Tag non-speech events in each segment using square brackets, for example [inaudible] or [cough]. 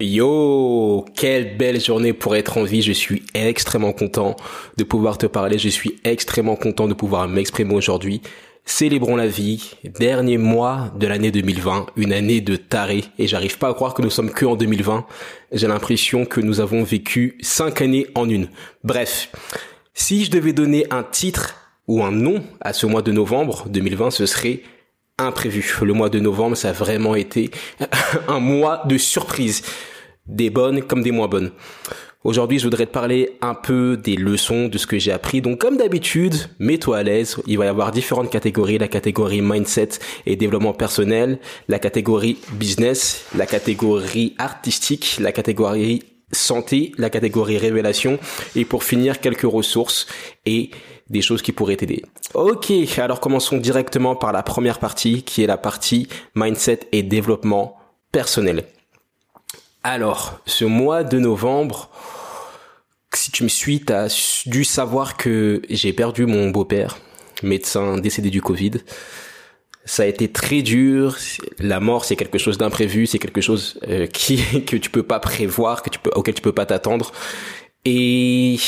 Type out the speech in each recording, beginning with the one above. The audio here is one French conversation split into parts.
Yo, quelle belle journée pour être en vie. Je suis extrêmement content de pouvoir te parler. Je suis extrêmement content de pouvoir m'exprimer aujourd'hui. Célébrons la vie. Dernier mois de l'année 2020. Une année de taré. Et j'arrive pas à croire que nous sommes que en 2020. J'ai l'impression que nous avons vécu cinq années en une. Bref. Si je devais donner un titre ou un nom à ce mois de novembre 2020, ce serait imprévu. Le mois de novembre, ça a vraiment été [laughs] un mois de surprise. Des bonnes comme des moins bonnes. Aujourd'hui, je voudrais te parler un peu des leçons de ce que j'ai appris. Donc, comme d'habitude, mets-toi à l'aise. Il va y avoir différentes catégories. La catégorie mindset et développement personnel, la catégorie business, la catégorie artistique, la catégorie santé, la catégorie révélation et pour finir quelques ressources et des choses qui pourraient t'aider. Ok, alors commençons directement par la première partie qui est la partie mindset et développement personnel. Alors, ce mois de novembre, si tu me suis, tu as dû savoir que j'ai perdu mon beau-père, médecin décédé du Covid. Ça a été très dur. La mort, c'est quelque chose d'imprévu, c'est quelque chose euh, [laughs] qui que tu peux pas prévoir, que tu peux auquel tu peux pas t'attendre. Et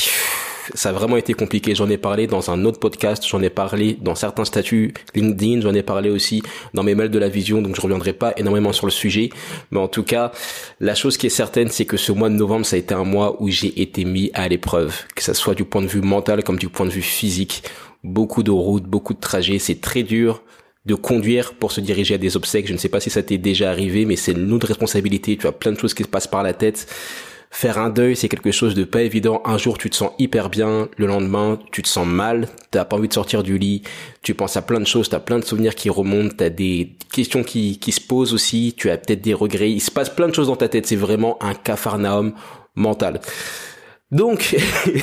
ça a vraiment été compliqué. J'en ai parlé dans un autre podcast, j'en ai parlé dans certains statuts LinkedIn, j'en ai parlé aussi dans mes mails de la vision, donc je reviendrai pas énormément sur le sujet. Mais en tout cas, la chose qui est certaine, c'est que ce mois de novembre, ça a été un mois où j'ai été mis à l'épreuve, que ça soit du point de vue mental comme du point de vue physique. Beaucoup de routes, beaucoup de trajets, c'est très dur de conduire pour se diriger à des obsèques. Je ne sais pas si ça t'est déjà arrivé, mais c'est une autre responsabilité. Tu as plein de choses qui se passent par la tête. Faire un deuil, c'est quelque chose de pas évident. Un jour, tu te sens hyper bien. Le lendemain, tu te sens mal. T'as pas envie de sortir du lit. Tu penses à plein de choses. T'as plein de souvenirs qui remontent. T'as des questions qui, qui se posent aussi. Tu as peut-être des regrets. Il se passe plein de choses dans ta tête. C'est vraiment un cafarnaum mental. Donc,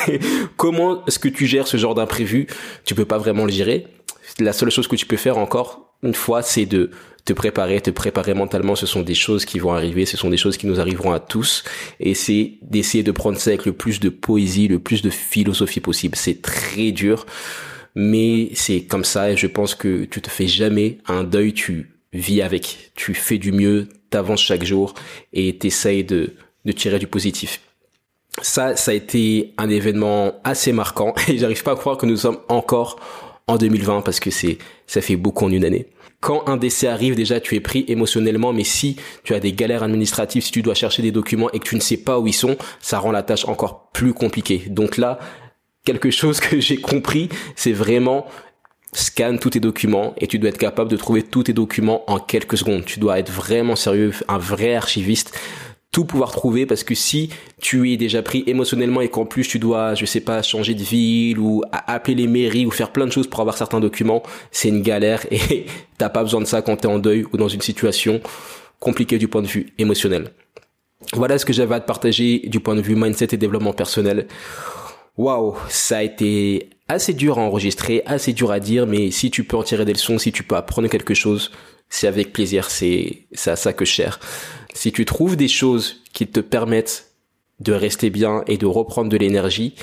[laughs] comment est-ce que tu gères ce genre d'imprévu? Tu peux pas vraiment le gérer. La seule chose que tu peux faire encore une fois, c'est de te préparer, te préparer mentalement. Ce sont des choses qui vont arriver, ce sont des choses qui nous arriveront à tous. Et c'est d'essayer de prendre ça avec le plus de poésie, le plus de philosophie possible. C'est très dur, mais c'est comme ça. Et je pense que tu te fais jamais un deuil, tu vis avec. Tu fais du mieux, t'avances chaque jour et t'essayes de, de tirer du positif. Ça, ça a été un événement assez marquant [laughs] et j'arrive pas à croire que nous sommes encore en 2020 parce que c'est, ça fait beaucoup en une année quand un décès arrive, déjà tu es pris émotionnellement, mais si tu as des galères administratives, si tu dois chercher des documents et que tu ne sais pas où ils sont, ça rend la tâche encore plus compliquée. Donc là, quelque chose que j'ai compris, c'est vraiment scanne tous tes documents et tu dois être capable de trouver tous tes documents en quelques secondes. Tu dois être vraiment sérieux, un vrai archiviste tout pouvoir trouver parce que si tu es déjà pris émotionnellement et qu'en plus tu dois, je sais pas, changer de ville ou appeler les mairies ou faire plein de choses pour avoir certains documents, c'est une galère et [laughs] t'as pas besoin de ça quand t'es en deuil ou dans une situation compliquée du point de vue émotionnel. Voilà ce que j'avais à te partager du point de vue mindset et développement personnel. Waouh, ça a été assez dur à enregistrer, assez dur à dire, mais si tu peux en tirer des leçons, si tu peux apprendre quelque chose, c'est avec plaisir, c'est à ça que je cherche. Si tu trouves des choses qui te permettent de rester bien et de reprendre de l'énergie,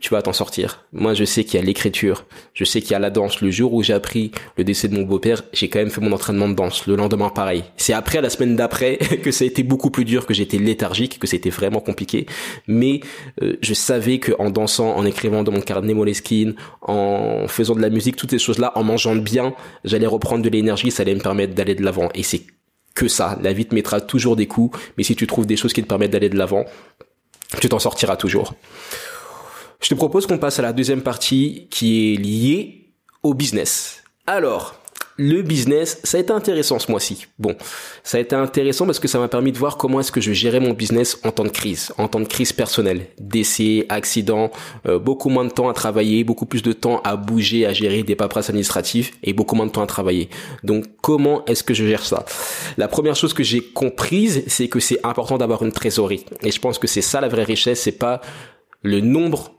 tu vas t'en sortir. Moi, je sais qu'il y a l'écriture, je sais qu'il y a la danse. Le jour où j'ai appris le décès de mon beau-père, j'ai quand même fait mon entraînement de danse. Le lendemain, pareil. C'est après, la semaine d'après, [laughs] que ça a été beaucoup plus dur, que j'étais léthargique, que c'était vraiment compliqué. Mais euh, je savais que en dansant, en écrivant dans mon carnet Moleskine, en faisant de la musique, toutes ces choses-là, en mangeant bien, j'allais reprendre de l'énergie, ça allait me permettre d'aller de l'avant. Et c'est que ça. La vie te mettra toujours des coups, mais si tu trouves des choses qui te permettent d'aller de l'avant, tu t'en sortiras toujours. Je te propose qu'on passe à la deuxième partie qui est liée au business. Alors, le business, ça a été intéressant ce mois-ci. Bon, ça a été intéressant parce que ça m'a permis de voir comment est-ce que je gérais mon business en temps de crise, en temps de crise personnelle, décès, accident, euh, beaucoup moins de temps à travailler, beaucoup plus de temps à bouger, à gérer des paperasses administratives et beaucoup moins de temps à travailler. Donc, comment est-ce que je gère ça? La première chose que j'ai comprise, c'est que c'est important d'avoir une trésorerie. Et je pense que c'est ça la vraie richesse, c'est pas le nombre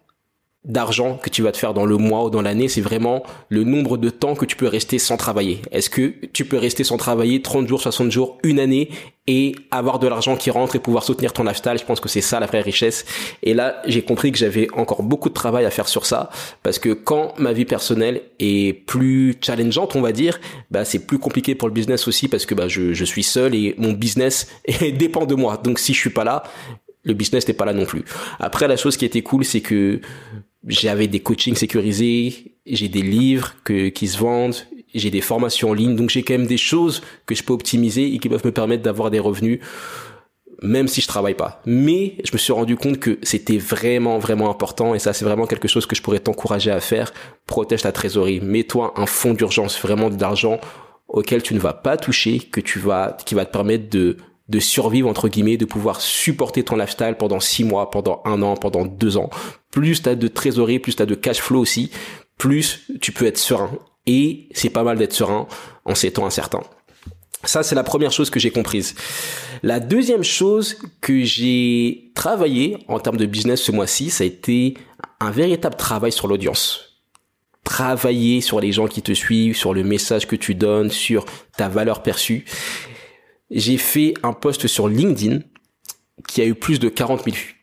d'argent que tu vas te faire dans le mois ou dans l'année, c'est vraiment le nombre de temps que tu peux rester sans travailler. Est-ce que tu peux rester sans travailler 30 jours, 60 jours, une année et avoir de l'argent qui rentre et pouvoir soutenir ton lifestyle? Je pense que c'est ça la vraie richesse. Et là, j'ai compris que j'avais encore beaucoup de travail à faire sur ça parce que quand ma vie personnelle est plus challengeante, on va dire, bah c'est plus compliqué pour le business aussi parce que bah je, je suis seul et mon business [laughs] dépend de moi. Donc si je suis pas là, le business n'est pas là non plus. Après, la chose qui était cool, c'est que j'avais des coachings sécurisés, j'ai des livres que, qui se vendent, j'ai des formations en ligne, donc j'ai quand même des choses que je peux optimiser et qui peuvent me permettre d'avoir des revenus même si je travaille pas. Mais je me suis rendu compte que c'était vraiment vraiment important et ça c'est vraiment quelque chose que je pourrais t'encourager à faire. Protège ta trésorerie, mets-toi un fonds d'urgence, vraiment d'argent auquel tu ne vas pas toucher, que tu vas qui va te permettre de de survivre entre guillemets, de pouvoir supporter ton lifestyle pendant six mois, pendant un an, pendant deux ans. Plus t'as de trésorerie, plus t'as de cash flow aussi, plus tu peux être serein. Et c'est pas mal d'être serein en ces temps incertains. Ça, c'est la première chose que j'ai comprise. La deuxième chose que j'ai travaillé en termes de business ce mois-ci, ça a été un véritable travail sur l'audience. Travailler sur les gens qui te suivent, sur le message que tu donnes, sur ta valeur perçue j'ai fait un post sur LinkedIn qui a eu plus de 40 000 vues.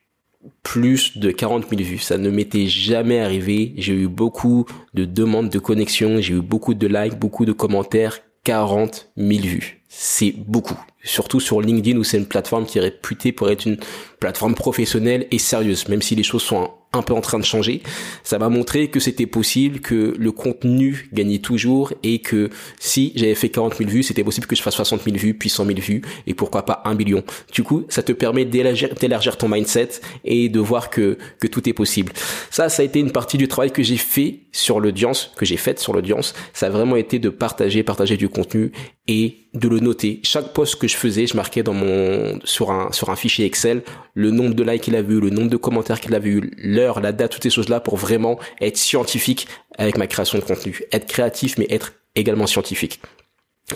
Plus de 40 000 vues. Ça ne m'était jamais arrivé. J'ai eu beaucoup de demandes de connexion. J'ai eu beaucoup de likes, beaucoup de commentaires. 40 000 vues. C'est beaucoup. Surtout sur LinkedIn où c'est une plateforme qui est réputée pour être une plateforme professionnelle et sérieuse. Même si les choses sont un peu en train de changer. Ça m'a montré que c'était possible, que le contenu gagnait toujours et que si j'avais fait 40 000 vues, c'était possible que je fasse 60 000 vues, puis 100 000 vues et pourquoi pas un million. Du coup, ça te permet d'élargir ton mindset et de voir que, que tout est possible. Ça, ça a été une partie du travail que j'ai fait sur l'audience, que j'ai faite sur l'audience. Ça a vraiment été de partager, partager du contenu et de le noter. Chaque post que je faisais, je marquais dans mon, sur un, sur un fichier Excel le nombre de likes qu'il avait eu, le nombre de commentaires qu'il avait eu, l'heure, la date, toutes ces choses-là pour vraiment être scientifique avec ma création de contenu. Être créatif, mais être également scientifique.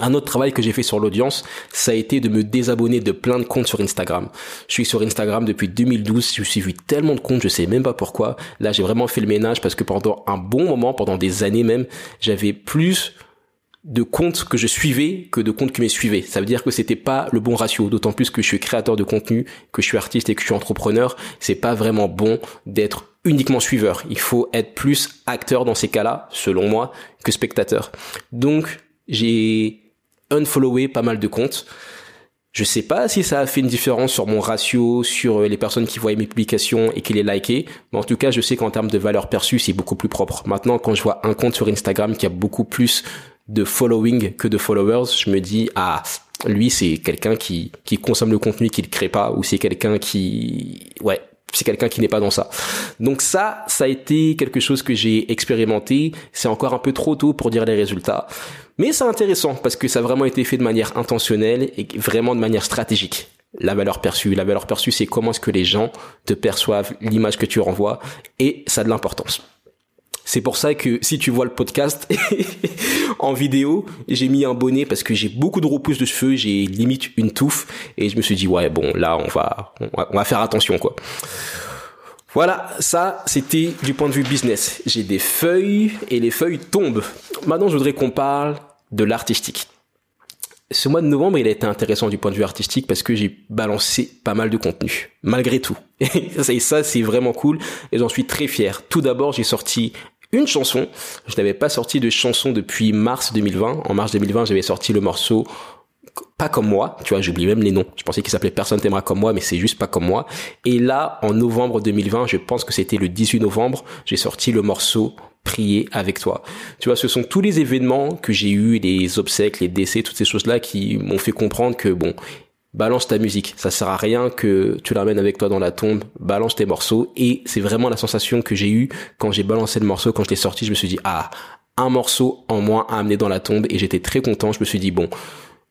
Un autre travail que j'ai fait sur l'audience, ça a été de me désabonner de plein de comptes sur Instagram. Je suis sur Instagram depuis 2012, je suis vu tellement de comptes, je sais même pas pourquoi. Là, j'ai vraiment fait le ménage parce que pendant un bon moment, pendant des années même, j'avais plus de comptes que je suivais que de comptes qui me suivaient. Ça veut dire que c'était pas le bon ratio, d'autant plus que je suis créateur de contenu, que je suis artiste et que je suis entrepreneur, c'est pas vraiment bon d'être uniquement suiveur. Il faut être plus acteur dans ces cas-là, selon moi, que spectateur. Donc, j'ai unfollowé pas mal de comptes. Je sais pas si ça a fait une différence sur mon ratio, sur les personnes qui voyaient mes publications et qui les likaient, mais en tout cas, je sais qu'en termes de valeur perçue, c'est beaucoup plus propre. Maintenant, quand je vois un compte sur Instagram qui a beaucoup plus de following que de followers, je me dis ah lui c'est quelqu'un qui qui consomme le contenu qu'il crée pas ou c'est quelqu'un qui ouais c'est quelqu'un qui n'est pas dans ça. Donc ça, ça a été quelque chose que j'ai expérimenté. C'est encore un peu trop tôt pour dire les résultats. Mais c'est intéressant parce que ça a vraiment été fait de manière intentionnelle et vraiment de manière stratégique. La valeur perçue. La valeur perçue, c'est comment est-ce que les gens te perçoivent l'image que tu renvoies et ça a de l'importance. C'est pour ça que si tu vois le podcast [laughs] en vidéo, j'ai mis un bonnet parce que j'ai beaucoup de repousses de cheveux, j'ai limite une touffe et je me suis dit ouais bon là on va on va, faire attention quoi. Voilà, ça c'était du point de vue business. J'ai des feuilles et les feuilles tombent. Maintenant, je voudrais qu'on parle de l'artistique. Ce mois de novembre, il a été intéressant du point de vue artistique parce que j'ai balancé pas mal de contenu, malgré tout. [laughs] Et ça, c'est vraiment cool et j'en suis très fier. Tout d'abord, j'ai sorti une chanson. Je n'avais pas sorti de chanson depuis mars 2020. En mars 2020, j'avais sorti le morceau pas comme moi, tu vois, j'oublie même les noms. Je pensais qu'il s'appelait Personne t'aimera comme moi, mais c'est juste pas comme moi. Et là, en novembre 2020, je pense que c'était le 18 novembre, j'ai sorti le morceau Prier avec toi. Tu vois, ce sont tous les événements que j'ai eu, les obsèques, les décès, toutes ces choses-là qui m'ont fait comprendre que bon, balance ta musique. Ça sert à rien que tu l'amènes avec toi dans la tombe. Balance tes morceaux. Et c'est vraiment la sensation que j'ai eue quand j'ai balancé le morceau, quand je l'ai sorti. Je me suis dit, ah, un morceau en moins à amener dans la tombe. Et j'étais très content. Je me suis dit, bon,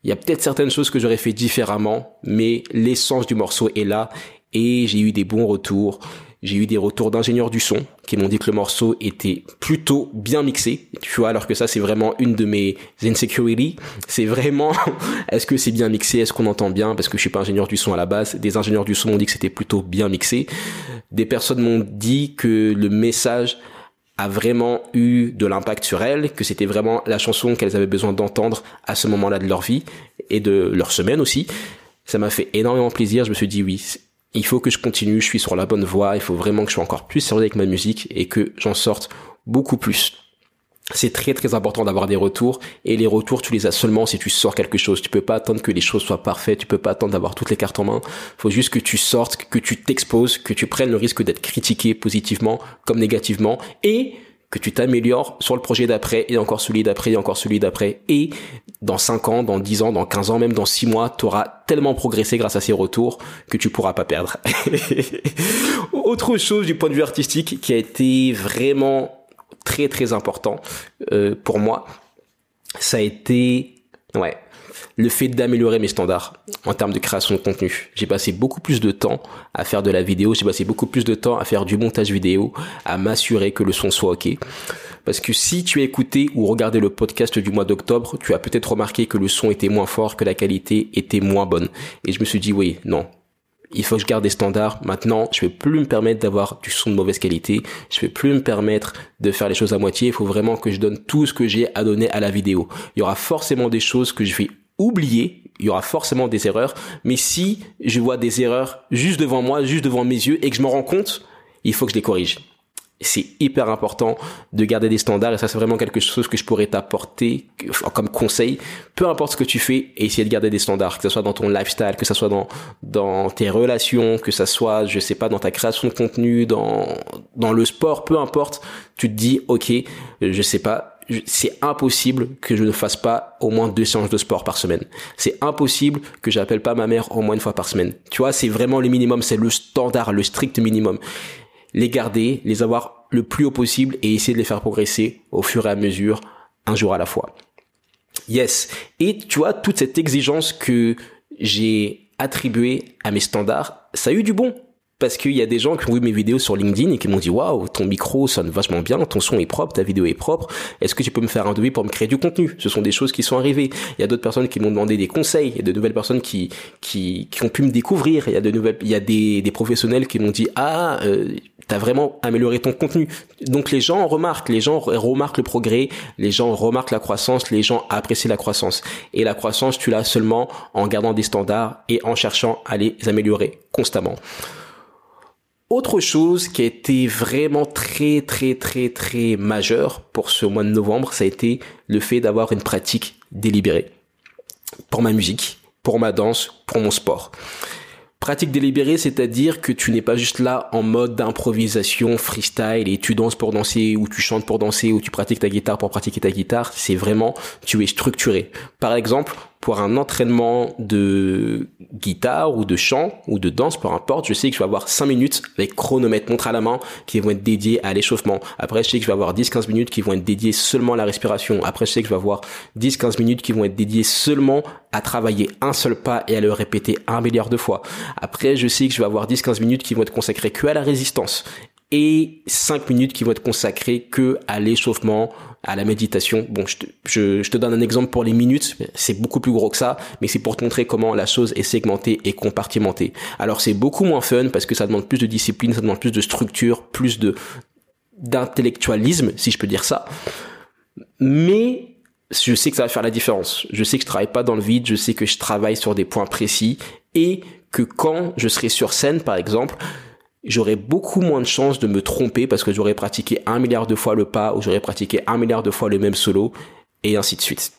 il y a peut-être certaines choses que j'aurais fait différemment, mais l'essence du morceau est là. Et j'ai eu des bons retours. J'ai eu des retours d'ingénieurs du son qui m'ont dit que le morceau était plutôt bien mixé, tu vois, alors que ça c'est vraiment une de mes insecurities. C'est vraiment, [laughs] est-ce que c'est bien mixé, est-ce qu'on entend bien, parce que je suis pas ingénieur du son à la base. Des ingénieurs du son m'ont dit que c'était plutôt bien mixé. Des personnes m'ont dit que le message a vraiment eu de l'impact sur elles, que c'était vraiment la chanson qu'elles avaient besoin d'entendre à ce moment-là de leur vie et de leur semaine aussi. Ça m'a fait énormément plaisir. Je me suis dit oui, il faut que je continue, je suis sur la bonne voie, il faut vraiment que je sois encore plus sérieux avec ma musique et que j'en sorte beaucoup plus. C'est très très important d'avoir des retours et les retours tu les as seulement si tu sors quelque chose. Tu peux pas attendre que les choses soient parfaites, tu peux pas attendre d'avoir toutes les cartes en main. Faut juste que tu sortes, que tu t'exposes, que tu prennes le risque d'être critiqué positivement comme négativement et que tu t'améliores sur le projet d'après et encore celui d'après et encore celui d'après et dans 5 ans, dans 10 ans, dans 15 ans, même dans 6 mois, tu auras tellement progressé grâce à ces retours que tu pourras pas perdre. [laughs] Autre chose du point de vue artistique qui a été vraiment très très important euh, pour moi, ça a été ouais, le fait d'améliorer mes standards en termes de création de contenu. J'ai passé beaucoup plus de temps à faire de la vidéo, j'ai passé beaucoup plus de temps à faire du montage vidéo, à m'assurer que le son soit OK. Parce que si tu as écouté ou regardé le podcast du mois d'octobre, tu as peut-être remarqué que le son était moins fort, que la qualité était moins bonne. Et je me suis dit, oui, non, il faut que je garde des standards. Maintenant, je vais plus me permettre d'avoir du son de mauvaise qualité. Je vais plus me permettre de faire les choses à moitié. Il faut vraiment que je donne tout ce que j'ai à donner à la vidéo. Il y aura forcément des choses que je vais oublier. Il y aura forcément des erreurs. Mais si je vois des erreurs juste devant moi, juste devant mes yeux et que je m'en rends compte, il faut que je les corrige c'est hyper important de garder des standards et ça c'est vraiment quelque chose que je pourrais t'apporter comme conseil. Peu importe ce que tu fais, essayer de garder des standards, que ce soit dans ton lifestyle, que ce soit dans dans tes relations, que ce soit je sais pas dans ta création de contenu, dans dans le sport, peu importe. Tu te dis ok, je sais pas, c'est impossible que je ne fasse pas au moins deux séances de sport par semaine. C'est impossible que j'appelle pas ma mère au moins une fois par semaine. Tu vois, c'est vraiment le minimum, c'est le standard, le strict minimum les garder, les avoir le plus haut possible et essayer de les faire progresser au fur et à mesure, un jour à la fois. Yes. Et tu vois, toute cette exigence que j'ai attribuée à mes standards, ça a eu du bon parce qu'il y a des gens qui ont vu mes vidéos sur LinkedIn et qui m'ont dit waouh ton micro sonne vachement bien, ton son est propre, ta vidéo est propre. Est-ce que tu peux me faire un devis pour me créer du contenu? Ce sont des choses qui sont arrivées. Il y a d'autres personnes qui m'ont demandé des conseils. Il y a de nouvelles personnes qui qui qui ont pu me découvrir. Il y a de nouvelles, il y a des des professionnels qui m'ont dit ah euh, t'as vraiment amélioré ton contenu. Donc les gens remarquent, les gens remarquent le progrès, les gens remarquent la croissance, les gens apprécient la croissance. Et la croissance, tu l'as seulement en gardant des standards et en cherchant à les améliorer constamment. Autre chose qui a été vraiment très très très très majeur pour ce mois de novembre, ça a été le fait d'avoir une pratique délibérée pour ma musique, pour ma danse, pour mon sport. Pratique délibérée, c'est-à-dire que tu n'es pas juste là en mode d'improvisation, freestyle, et tu danses pour danser, ou tu chantes pour danser, ou tu pratiques ta guitare pour pratiquer ta guitare. C'est vraiment, tu es structuré. Par exemple, pour un entraînement de guitare ou de chant ou de danse, peu importe, je sais que je vais avoir 5 minutes avec chronomètre, montre à la main, qui vont être dédiés à l'échauffement. Après, je sais que je vais avoir 10-15 minutes qui vont être dédiées seulement à la respiration. Après, je sais que je vais avoir 10-15 minutes qui vont être dédiées seulement à travailler un seul pas et à le répéter un milliard de fois. Après, je sais que je vais avoir 10-15 minutes qui vont être consacrées que à la résistance et 5 minutes qui vont être consacrées que à l'échauffement, à la méditation. Bon, je te, je, je te, donne un exemple pour les minutes, c'est beaucoup plus gros que ça, mais c'est pour te montrer comment la chose est segmentée et compartimentée. Alors c'est beaucoup moins fun parce que ça demande plus de discipline, ça demande plus de structure, plus de d'intellectualisme, si je peux dire ça. Mais je sais que ça va faire la différence. Je sais que je travaille pas dans le vide, je sais que je travaille sur des points précis et que quand je serai sur scène, par exemple, j'aurais beaucoup moins de chances de me tromper parce que j'aurais pratiqué un milliard de fois le pas ou j'aurais pratiqué un milliard de fois le même solo et ainsi de suite.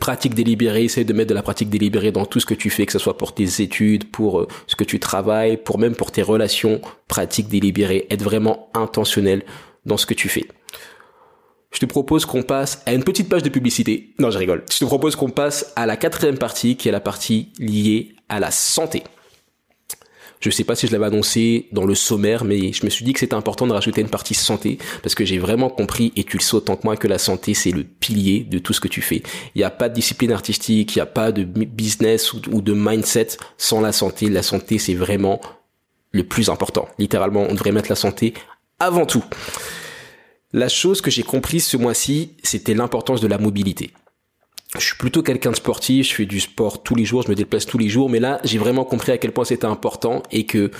Pratique délibérée, essaye de mettre de la pratique délibérée dans tout ce que tu fais, que ce soit pour tes études, pour euh, ce que tu travailles, pour même pour tes relations. Pratique délibérée, être vraiment intentionnel dans ce que tu fais. Je te propose qu'on passe à une petite page de publicité. Non, je rigole. Je te propose qu'on passe à la quatrième partie, qui est la partie liée à la santé. Je sais pas si je l'avais annoncé dans le sommaire, mais je me suis dit que c'était important de rajouter une partie santé parce que j'ai vraiment compris et tu le sais autant que moi que la santé c'est le pilier de tout ce que tu fais. Il n'y a pas de discipline artistique, il n'y a pas de business ou de mindset sans la santé. La santé c'est vraiment le plus important. Littéralement, on devrait mettre la santé avant tout. La chose que j'ai comprise ce mois-ci, c'était l'importance de la mobilité je suis plutôt quelqu'un de sportif, je fais du sport tous les jours, je me déplace tous les jours, mais là, j'ai vraiment compris à quel point c'était important et que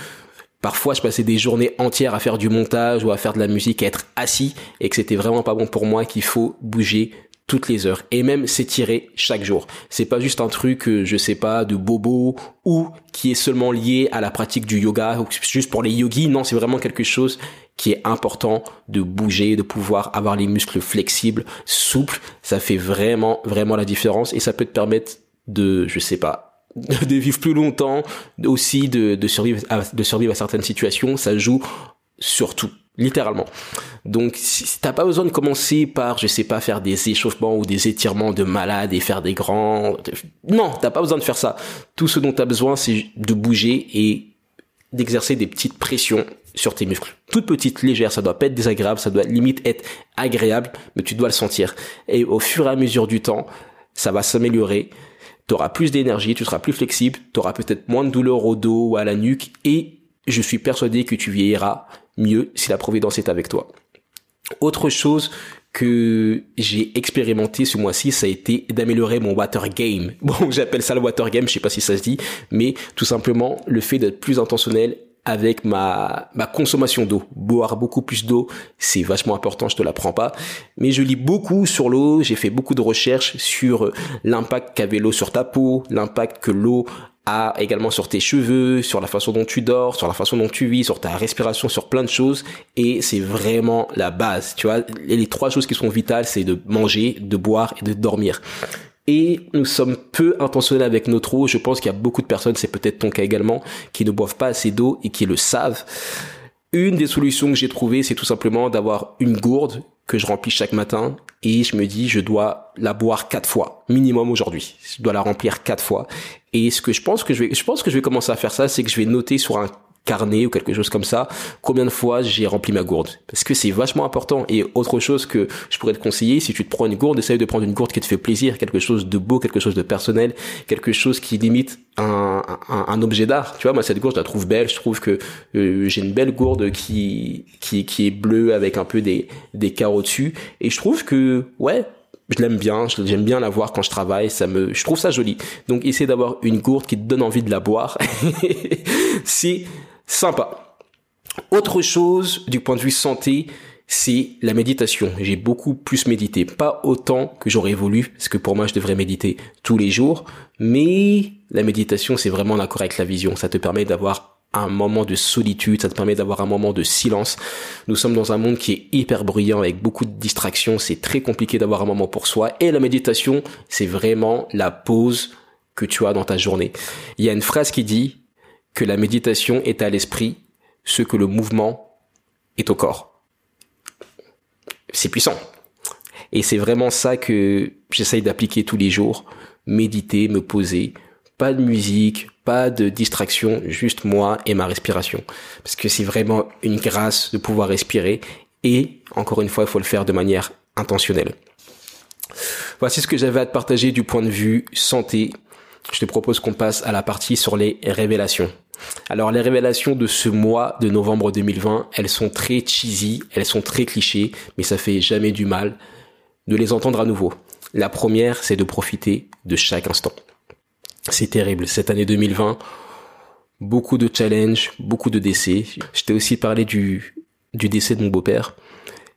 Parfois, je passais des journées entières à faire du montage ou à faire de la musique, à être assis et que c'était vraiment pas bon pour moi, qu'il faut bouger toutes les heures et même s'étirer chaque jour. C'est pas juste un truc, je sais pas, de bobo ou qui est seulement lié à la pratique du yoga ou juste pour les yogis. Non, c'est vraiment quelque chose qui est important de bouger, de pouvoir avoir les muscles flexibles, souples. Ça fait vraiment, vraiment la différence et ça peut te permettre de, je sais pas, [laughs] de vivre plus longtemps, aussi de, de survivre à, de survivre à certaines situations, ça joue surtout littéralement. Donc si t'as pas besoin de commencer par je sais pas faire des échauffements ou des étirements de malade et faire des grands non, t'as pas besoin de faire ça. Tout ce dont t'as besoin c'est de bouger et d'exercer des petites pressions sur tes muscles. Toutes petites, légères, ça doit pas être désagréable, ça doit limite être agréable, mais tu dois le sentir. Et au fur et à mesure du temps, ça va s'améliorer tu auras plus d'énergie, tu seras plus flexible, tu auras peut-être moins de douleur au dos ou à la nuque et je suis persuadé que tu vieilliras mieux si la providence est avec toi. Autre chose que j'ai expérimenté ce mois-ci, ça a été d'améliorer mon water game. [laughs] Bon, j'appelle ça le water game, je sais pas si ça se dit, mais tout simplement le fait d'être plus intentionnel avec ma, ma consommation d'eau. Boire beaucoup plus d'eau, c'est vachement important, je te l'apprends pas. Mais je lis beaucoup sur l'eau, j'ai fait beaucoup de recherches sur l'impact qu'avait l'eau sur ta peau, l'impact que l'eau a également sur tes cheveux, sur la façon dont tu dors, sur la façon dont tu vis, sur ta respiration, sur plein de choses. Et c'est vraiment la base, tu vois. les trois choses qui sont vitales, c'est de manger, de boire et de dormir et nous sommes peu intentionnels avec notre eau. Je pense qu'il y a beaucoup de personnes, c'est peut-être ton cas également, qui ne boivent pas assez d'eau et qui le savent. Une des solutions que j'ai trouvées, c'est tout simplement d'avoir une gourde que je remplis chaque matin et je me dis je dois la boire quatre fois minimum aujourd'hui. Je dois la remplir quatre fois. Et ce que je pense que je vais, je pense que je vais commencer à faire ça, c'est que je vais noter sur un carnet ou quelque chose comme ça, combien de fois j'ai rempli ma gourde? Parce que c'est vachement important. Et autre chose que je pourrais te conseiller, si tu te prends une gourde, essaye de prendre une gourde qui te fait plaisir, quelque chose de beau, quelque chose de personnel, quelque chose qui limite un, un, objet d'art. Tu vois, moi cette gourde, je la trouve belle. Je trouve que euh, j'ai une belle gourde qui, qui, qui est bleue avec un peu des, des carreaux dessus. Et je trouve que, ouais, je l'aime bien, j'aime bien la voir quand je travaille, ça me, je trouve ça joli. Donc, essayer d'avoir une gourde qui te donne envie de la boire. [laughs] c'est sympa. Autre chose du point de vue santé, c'est la méditation. J'ai beaucoup plus médité, pas autant que j'aurais voulu, parce que pour moi je devrais méditer tous les jours, mais la méditation c'est vraiment en avec la vision. Ça te permet d'avoir un moment de solitude, ça te permet d'avoir un moment de silence. Nous sommes dans un monde qui est hyper bruyant avec beaucoup de distractions, c'est très compliqué d'avoir un moment pour soi et la méditation, c'est vraiment la pause que tu as dans ta journée. Il y a une phrase qui dit la méditation est à l'esprit ce que le mouvement est au corps. C'est puissant. Et c'est vraiment ça que j'essaye d'appliquer tous les jours. Méditer, me poser. Pas de musique, pas de distraction, juste moi et ma respiration. Parce que c'est vraiment une grâce de pouvoir respirer. Et, encore une fois, il faut le faire de manière intentionnelle. Voici ce que j'avais à te partager du point de vue santé je te propose qu'on passe à la partie sur les révélations. Alors les révélations de ce mois de novembre 2020, elles sont très cheesy, elles sont très clichés, mais ça fait jamais du mal de les entendre à nouveau. La première, c'est de profiter de chaque instant. C'est terrible. Cette année 2020, beaucoup de challenges, beaucoup de décès. Je t'ai aussi parlé du, décès de mon beau-père.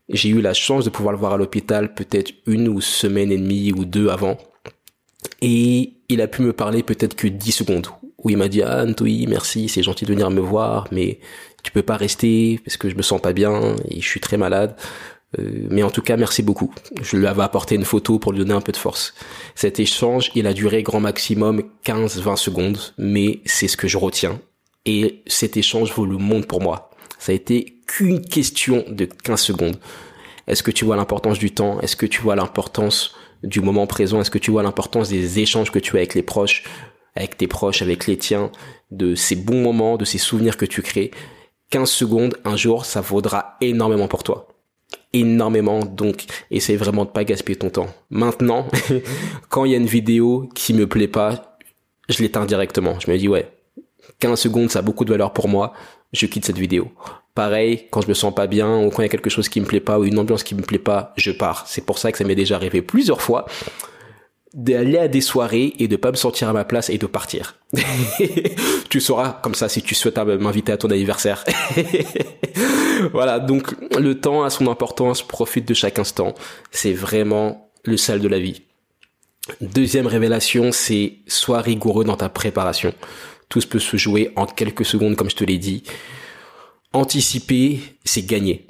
J'ai eu la chance de pouvoir le voir à l'hôpital peut-être une ou semaine et demie ou deux avant. Et il a pu me parler peut-être que 10 secondes. Où il m'a dit, ah, merci, c'est gentil de venir me voir, mais tu peux pas rester parce que je me sens pas bien et je suis très malade. Euh, mais en tout cas, merci beaucoup. Je lui avais apporté une photo pour lui donner un peu de force. Cet échange, il a duré grand maximum 15-20 secondes, mais c'est ce que je retiens. Et cet échange vaut le monde pour moi. Ça a été qu'une question de 15 secondes. Est-ce que tu vois l'importance du temps? Est-ce que tu vois l'importance du moment présent? Est-ce que tu vois l'importance des échanges que tu as avec les proches, avec tes proches, avec les tiens, de ces bons moments, de ces souvenirs que tu crées 15 secondes, un jour, ça vaudra énormément pour toi. Énormément, donc essaye vraiment de pas gaspiller ton temps. Maintenant, [laughs] quand il y a une vidéo qui me plaît pas, je l'éteins directement. Je me dis ouais, 15 secondes, ça a beaucoup de valeur pour moi, je quitte cette vidéo. Pareil, quand je me sens pas bien ou quand il y a quelque chose qui me plaît pas ou une ambiance qui me plaît pas, je pars. C'est pour ça que ça m'est déjà arrivé plusieurs fois d'aller à des soirées et de pas me sentir à ma place et de partir. [laughs] tu sauras comme ça si tu souhaites m'inviter à ton anniversaire. [laughs] voilà, donc le temps a son importance, profite de chaque instant. C'est vraiment le sel de la vie. Deuxième révélation, c'est sois rigoureux dans ta préparation. Tout peut se jouer en quelques secondes, comme je te l'ai dit. Anticiper, c'est gagner.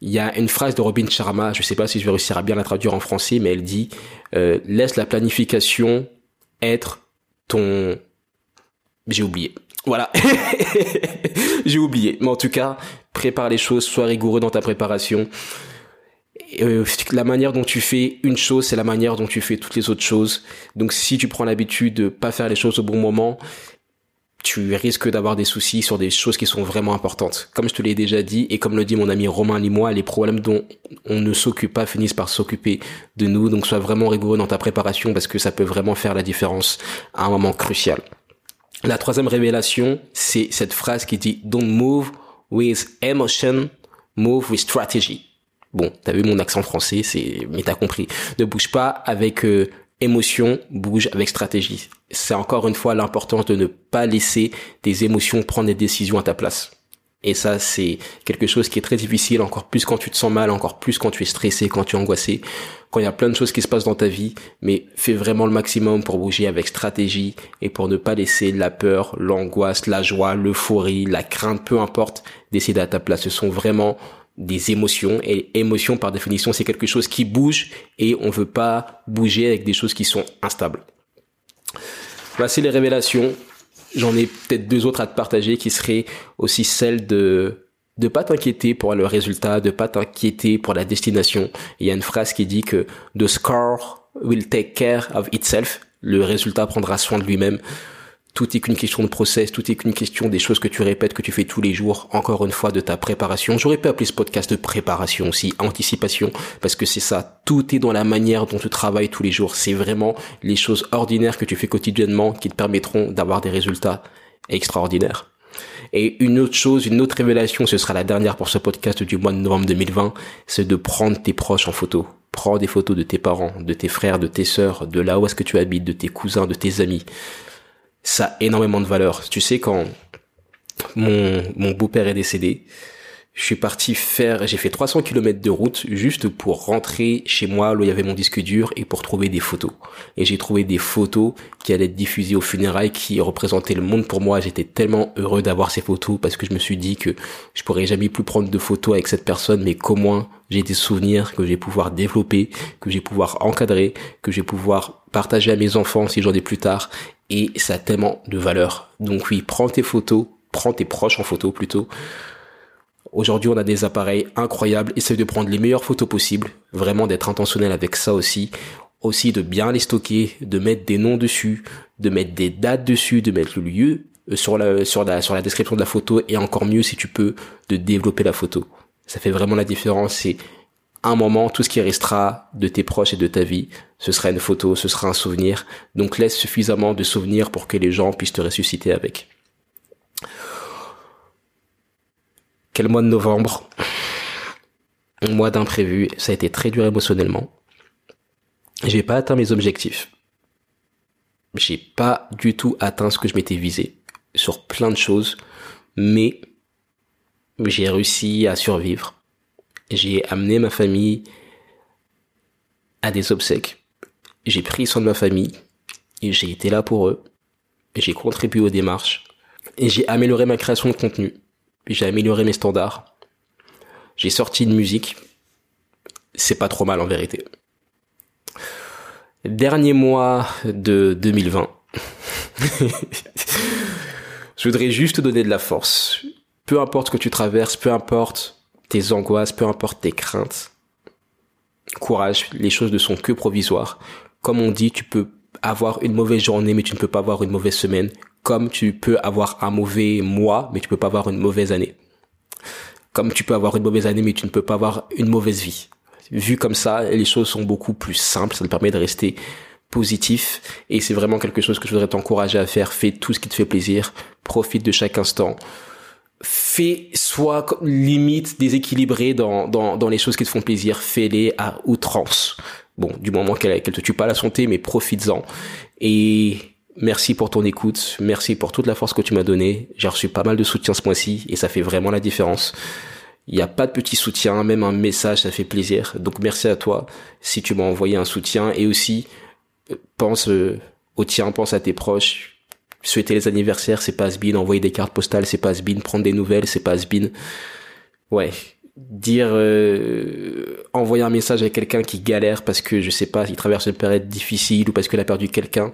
Il y a une phrase de Robin Sharma, je ne sais pas si je vais réussir à bien la traduire en français, mais elle dit euh, laisse la planification être ton. J'ai oublié. Voilà, [laughs] j'ai oublié. Mais en tout cas, prépare les choses, sois rigoureux dans ta préparation. Euh, la manière dont tu fais une chose, c'est la manière dont tu fais toutes les autres choses. Donc si tu prends l'habitude de pas faire les choses au bon moment, tu risques d'avoir des soucis sur des choses qui sont vraiment importantes. Comme je te l'ai déjà dit, et comme le dit mon ami Romain Limois, les problèmes dont on ne s'occupe pas finissent par s'occuper de nous. Donc sois vraiment rigoureux dans ta préparation parce que ça peut vraiment faire la différence à un moment crucial. La troisième révélation, c'est cette phrase qui dit Don't move with emotion, move with strategy. Bon, t'as vu mon accent français, c'est mais t'as compris. Ne bouge pas avec euh, émotion, bouge avec stratégie. C'est encore une fois l'importance de ne pas laisser tes émotions prendre des décisions à ta place. Et ça, c'est quelque chose qui est très difficile, encore plus quand tu te sens mal, encore plus quand tu es stressé, quand tu es angoissé, quand il y a plein de choses qui se passent dans ta vie, mais fais vraiment le maximum pour bouger avec stratégie et pour ne pas laisser la peur, l'angoisse, la joie, l'euphorie, la crainte, peu importe, décider à ta place. Ce sont vraiment des émotions et émotions par définition c'est quelque chose qui bouge et on veut pas bouger avec des choses qui sont instables. Voici les révélations. J'en ai peut-être deux autres à te partager qui seraient aussi celles de de pas t'inquiéter pour le résultat, de pas t'inquiéter pour la destination. Il y a une phrase qui dit que the score will take care of itself. Le résultat prendra soin de lui-même tout est qu'une question de process, tout est qu'une question des choses que tu répètes, que tu fais tous les jours, encore une fois, de ta préparation. J'aurais pu appeler ce podcast de préparation aussi, anticipation, parce que c'est ça, tout est dans la manière dont tu travailles tous les jours. C'est vraiment les choses ordinaires que tu fais quotidiennement qui te permettront d'avoir des résultats extraordinaires. Et une autre chose, une autre révélation, ce sera la dernière pour ce podcast du mois de novembre 2020, c'est de prendre tes proches en photo. Prends des photos de tes parents, de tes frères, de tes sœurs, de là où est-ce que tu habites, de tes cousins, de tes amis ça a énormément de valeur. Tu sais, quand mon, mon beau-père est décédé, je suis parti faire, j'ai fait 300 km de route juste pour rentrer chez moi, où il y avait mon disque dur, et pour trouver des photos. Et j'ai trouvé des photos qui allaient être diffusées aux funérailles, qui représentaient le monde pour moi. J'étais tellement heureux d'avoir ces photos parce que je me suis dit que je pourrais jamais plus prendre de photos avec cette personne, mais qu'au moins j'ai des souvenirs que je vais pouvoir développer, que je vais pouvoir encadrer, que je vais pouvoir partager à mes enfants si j'en ai plus tard. Et ça a tellement de valeur. Donc oui, prends tes photos, prends tes proches en photo plutôt Aujourd'hui, on a des appareils incroyables. Essaye de prendre les meilleures photos possibles. Vraiment d'être intentionnel avec ça aussi. Aussi de bien les stocker, de mettre des noms dessus, de mettre des dates dessus, de mettre le lieu euh, sur la, sur la, sur la description de la photo et encore mieux si tu peux de développer la photo. Ça fait vraiment la différence. Un moment, tout ce qui restera de tes proches et de ta vie, ce sera une photo, ce sera un souvenir. Donc laisse suffisamment de souvenirs pour que les gens puissent te ressusciter avec. Quel mois de novembre? Un mois d'imprévu, ça a été très dur émotionnellement. J'ai pas atteint mes objectifs. J'ai pas du tout atteint ce que je m'étais visé sur plein de choses, mais j'ai réussi à survivre. J'ai amené ma famille à des obsèques. J'ai pris soin de ma famille j'ai été là pour eux. J'ai contribué aux démarches et j'ai amélioré ma création de contenu j'ai amélioré mes standards. J'ai sorti une musique. C'est pas trop mal en vérité. Dernier mois de 2020. [laughs] Je voudrais juste te donner de la force. Peu importe ce que tu traverses, peu importe tes angoisses, peu importe tes craintes. Courage, les choses ne sont que provisoires. Comme on dit, tu peux avoir une mauvaise journée, mais tu ne peux pas avoir une mauvaise semaine comme tu peux avoir un mauvais mois, mais tu peux pas avoir une mauvaise année. Comme tu peux avoir une mauvaise année, mais tu ne peux pas avoir une mauvaise vie. Vu comme ça, les choses sont beaucoup plus simples, ça te permet de rester positif et c'est vraiment quelque chose que je voudrais t'encourager à faire. Fais tout ce qui te fait plaisir, profite de chaque instant. Fais, soit limite déséquilibré dans, dans, dans les choses qui te font plaisir, fais-les à outrance. Bon, du moment qu'elle qu'elle te tue pas la santé, mais profites-en. Et merci pour ton écoute, merci pour toute la force que tu m'as donnée. J'ai reçu pas mal de soutien ce mois-ci et ça fait vraiment la différence. Il n'y a pas de petit soutien, même un message, ça fait plaisir. Donc merci à toi si tu m'as envoyé un soutien et aussi euh, pense euh, au tien, pense à tes proches. Souhaiter les anniversaires, c'est pas bien. Envoyer des cartes postales, c'est pas bien. Prendre des nouvelles, c'est pas bien. Ouais, dire euh, envoyer un message à quelqu'un qui galère parce que je sais pas, il traverse une période difficile ou parce qu'il a perdu quelqu'un,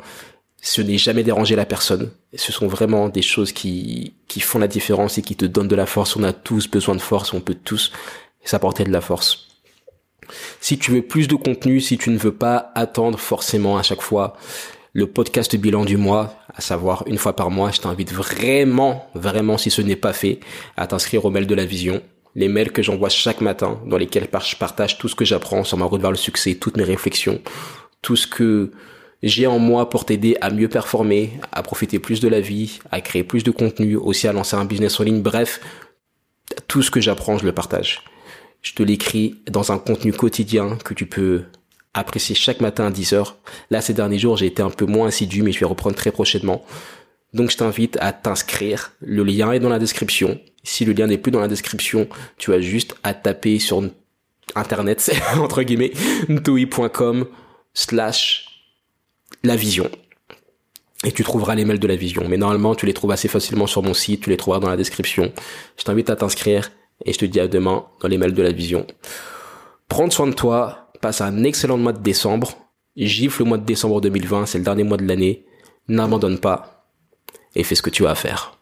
ce n'est jamais déranger la personne. Ce sont vraiment des choses qui qui font la différence et qui te donnent de la force. On a tous besoin de force, on peut tous s'apporter de la force. Si tu veux plus de contenu, si tu ne veux pas attendre forcément à chaque fois le podcast bilan du mois, à savoir une fois par mois, je t'invite vraiment, vraiment, si ce n'est pas fait, à t'inscrire au mail de la vision les mails que j'envoie chaque matin, dans lesquels je partage tout ce que j'apprends sur ma route vers le succès, toutes mes réflexions, tout ce que j'ai en moi pour t'aider à mieux performer, à profiter plus de la vie, à créer plus de contenu, aussi à lancer un business en ligne. Bref, tout ce que j'apprends, je le partage. Je te l'écris dans un contenu quotidien que tu peux apprécier chaque matin à 10 heures. Là, ces derniers jours, j'ai été un peu moins assidu, mais je vais reprendre très prochainement. Donc je t'invite à t'inscrire. Le lien est dans la description. Si le lien n'est plus dans la description, tu as juste à taper sur internet, [laughs] entre guillemets, ntoi.com slash la vision. Et tu trouveras les mails de la vision. Mais normalement, tu les trouves assez facilement sur mon site, tu les trouveras dans la description. Je t'invite à t'inscrire et je te dis à demain dans les mails de la vision. Prends soin de toi, passe un excellent mois de décembre. Gifle le mois de décembre 2020, c'est le dernier mois de l'année. N'abandonne pas et fais ce que tu as à faire.